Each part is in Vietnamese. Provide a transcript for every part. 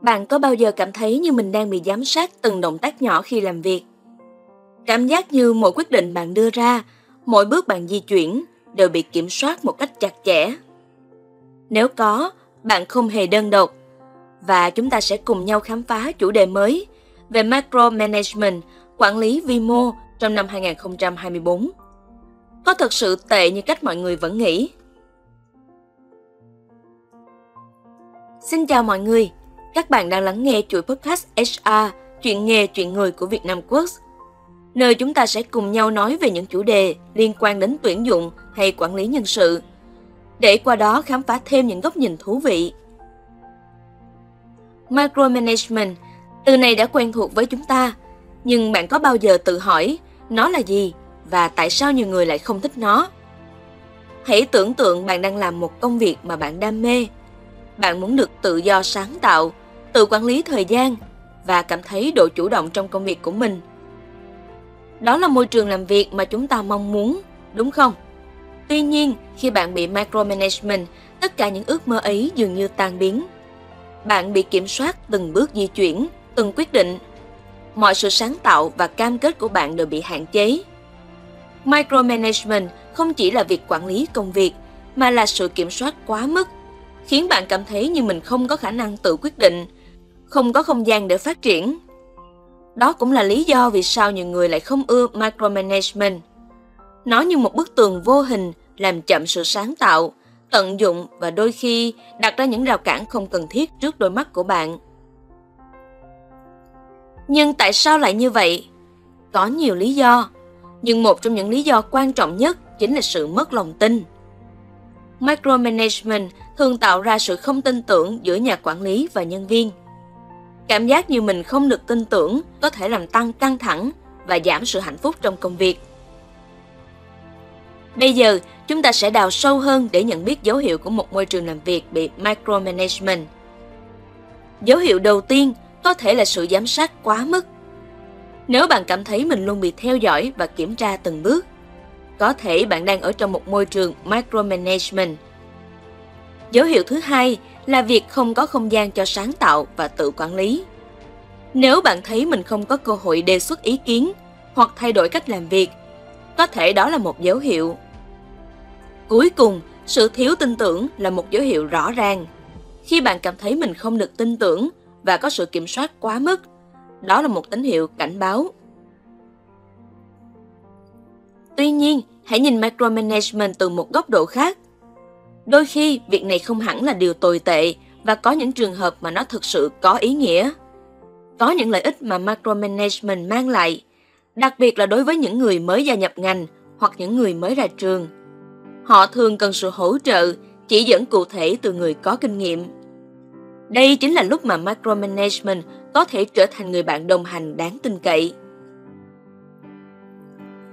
Bạn có bao giờ cảm thấy như mình đang bị giám sát từng động tác nhỏ khi làm việc? Cảm giác như mỗi quyết định bạn đưa ra, mỗi bước bạn di chuyển đều bị kiểm soát một cách chặt chẽ. Nếu có, bạn không hề đơn độc. Và chúng ta sẽ cùng nhau khám phá chủ đề mới về macro management, quản lý vi mô trong năm 2024. Có thực sự tệ như cách mọi người vẫn nghĩ? Xin chào mọi người, các bạn đang lắng nghe chuỗi podcast HR, chuyện nghề, chuyện người của Việt Nam Quốc, nơi chúng ta sẽ cùng nhau nói về những chủ đề liên quan đến tuyển dụng hay quản lý nhân sự, để qua đó khám phá thêm những góc nhìn thú vị. Micromanagement, từ này đã quen thuộc với chúng ta, nhưng bạn có bao giờ tự hỏi nó là gì và tại sao nhiều người lại không thích nó? Hãy tưởng tượng bạn đang làm một công việc mà bạn đam mê. Bạn muốn được tự do sáng tạo, tự quản lý thời gian và cảm thấy độ chủ động trong công việc của mình. Đó là môi trường làm việc mà chúng ta mong muốn, đúng không? Tuy nhiên, khi bạn bị micromanagement, tất cả những ước mơ ấy dường như tan biến. Bạn bị kiểm soát từng bước di chuyển, từng quyết định. Mọi sự sáng tạo và cam kết của bạn đều bị hạn chế. Micromanagement không chỉ là việc quản lý công việc, mà là sự kiểm soát quá mức, khiến bạn cảm thấy như mình không có khả năng tự quyết định, không có không gian để phát triển. Đó cũng là lý do vì sao nhiều người lại không ưa micromanagement. Nó như một bức tường vô hình làm chậm sự sáng tạo, tận dụng và đôi khi đặt ra những rào cản không cần thiết trước đôi mắt của bạn. Nhưng tại sao lại như vậy? Có nhiều lý do, nhưng một trong những lý do quan trọng nhất chính là sự mất lòng tin. Micromanagement thường tạo ra sự không tin tưởng giữa nhà quản lý và nhân viên. Cảm giác như mình không được tin tưởng có thể làm tăng căng thẳng và giảm sự hạnh phúc trong công việc. Bây giờ, chúng ta sẽ đào sâu hơn để nhận biết dấu hiệu của một môi trường làm việc bị micromanagement. Dấu hiệu đầu tiên có thể là sự giám sát quá mức. Nếu bạn cảm thấy mình luôn bị theo dõi và kiểm tra từng bước, có thể bạn đang ở trong một môi trường micromanagement. Dấu hiệu thứ hai là việc không có không gian cho sáng tạo và tự quản lý. Nếu bạn thấy mình không có cơ hội đề xuất ý kiến hoặc thay đổi cách làm việc, có thể đó là một dấu hiệu. Cuối cùng, sự thiếu tin tưởng là một dấu hiệu rõ ràng. Khi bạn cảm thấy mình không được tin tưởng và có sự kiểm soát quá mức, đó là một tín hiệu cảnh báo. Tuy nhiên, hãy nhìn micromanagement từ một góc độ khác. Đôi khi, việc này không hẳn là điều tồi tệ và có những trường hợp mà nó thực sự có ý nghĩa. Có những lợi ích mà micromanagement mang lại, đặc biệt là đối với những người mới gia nhập ngành hoặc những người mới ra trường. Họ thường cần sự hỗ trợ, chỉ dẫn cụ thể từ người có kinh nghiệm. Đây chính là lúc mà micromanagement có thể trở thành người bạn đồng hành đáng tin cậy.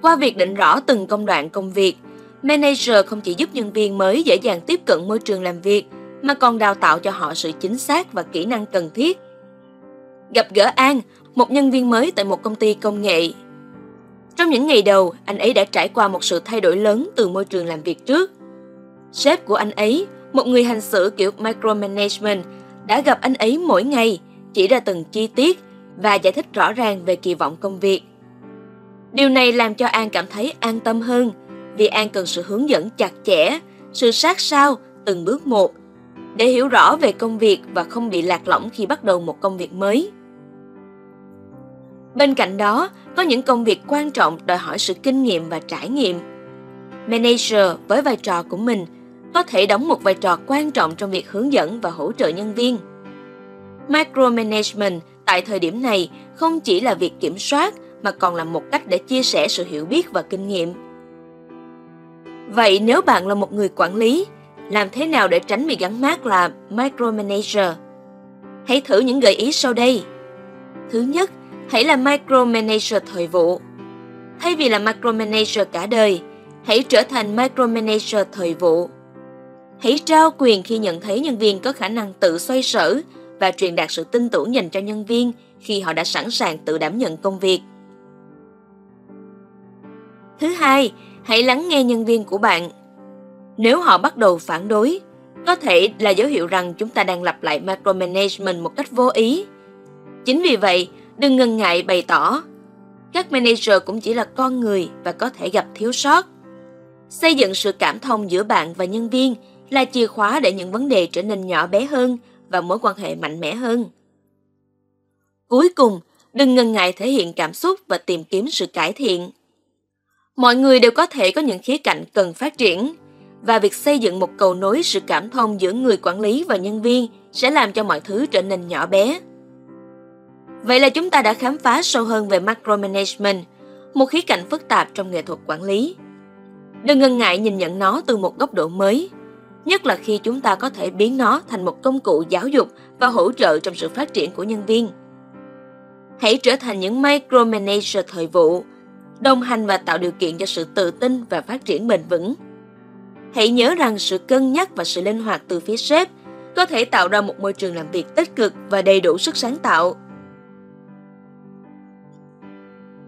Qua việc định rõ từng công đoạn công việc, manager không chỉ giúp nhân viên mới dễ dàng tiếp cận môi trường làm việc mà còn đào tạo cho họ sự chính xác và kỹ năng cần thiết. Gặp gỡ An, một nhân viên mới tại một công ty công nghệ. Trong những ngày đầu, anh ấy đã trải qua một sự thay đổi lớn từ môi trường làm việc trước. Sếp của anh ấy, một người hành xử kiểu micromanagement, đã gặp anh ấy mỗi ngày, chỉ ra từng chi tiết và giải thích rõ ràng về kỳ vọng công việc. Điều này làm cho An cảm thấy an tâm hơn, vì An cần sự hướng dẫn chặt chẽ, sự sát sao từng bước một để hiểu rõ về công việc và không bị lạc lõng khi bắt đầu một công việc mới. Bên cạnh đó, có những công việc quan trọng đòi hỏi sự kinh nghiệm và trải nghiệm. Manager với vai trò của mình có thể đóng một vai trò quan trọng trong việc hướng dẫn và hỗ trợ nhân viên. Micromanagement tại thời điểm này không chỉ là việc kiểm soát mà còn là một cách để chia sẻ sự hiểu biết và kinh nghiệm. Vậy nếu bạn là một người quản lý, làm thế nào để tránh bị gắn mác là micromanager? Hãy thử những gợi ý sau đây. Thứ nhất, hãy là micromanager thời vụ. Thay vì là micromanager cả đời, hãy trở thành micromanager thời vụ. Hãy trao quyền khi nhận thấy nhân viên có khả năng tự xoay sở và truyền đạt sự tin tưởng dành cho nhân viên khi họ đã sẵn sàng tự đảm nhận công việc. Thứ hai, hãy lắng nghe nhân viên của bạn. Nếu họ bắt đầu phản đối, có thể là dấu hiệu rằng chúng ta đang lặp lại micromanagement một cách vô ý. Chính vì vậy, đừng ngần ngại bày tỏ. Các manager cũng chỉ là con người và có thể gặp thiếu sót. Xây dựng sự cảm thông giữa bạn và nhân viên là chìa khóa để những vấn đề trở nên nhỏ bé hơn và mối quan hệ mạnh mẽ hơn. Cuối cùng, đừng ngần ngại thể hiện cảm xúc và tìm kiếm sự cải thiện. Mọi người đều có thể có những khía cạnh cần phát triển và việc xây dựng một cầu nối sự cảm thông giữa người quản lý và nhân viên sẽ làm cho mọi thứ trở nên nhỏ bé. Vậy là chúng ta đã khám phá sâu hơn về micromanagement, một khía cạnh phức tạp trong nghệ thuật quản lý. Đừng ngần ngại nhìn nhận nó từ một góc độ mới, nhất là khi chúng ta có thể biến nó thành một công cụ giáo dục và hỗ trợ trong sự phát triển của nhân viên. Hãy trở thành những micromanager thời vụ, đồng hành và tạo điều kiện cho sự tự tin và phát triển bền vững. Hãy nhớ rằng sự cân nhắc và sự linh hoạt từ phía sếp có thể tạo ra một môi trường làm việc tích cực và đầy đủ sức sáng tạo.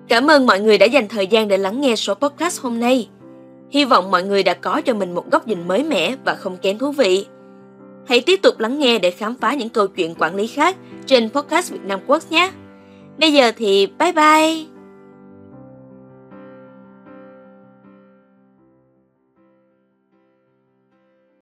Cảm ơn mọi người đã dành thời gian để lắng nghe số podcast hôm nay. Hy vọng mọi người đã có cho mình một góc nhìn mới mẻ và không kém thú vị. Hãy tiếp tục lắng nghe để khám phá những câu chuyện quản lý khác trên podcast Việt Nam Quốc nhé. Bây giờ thì bye bye!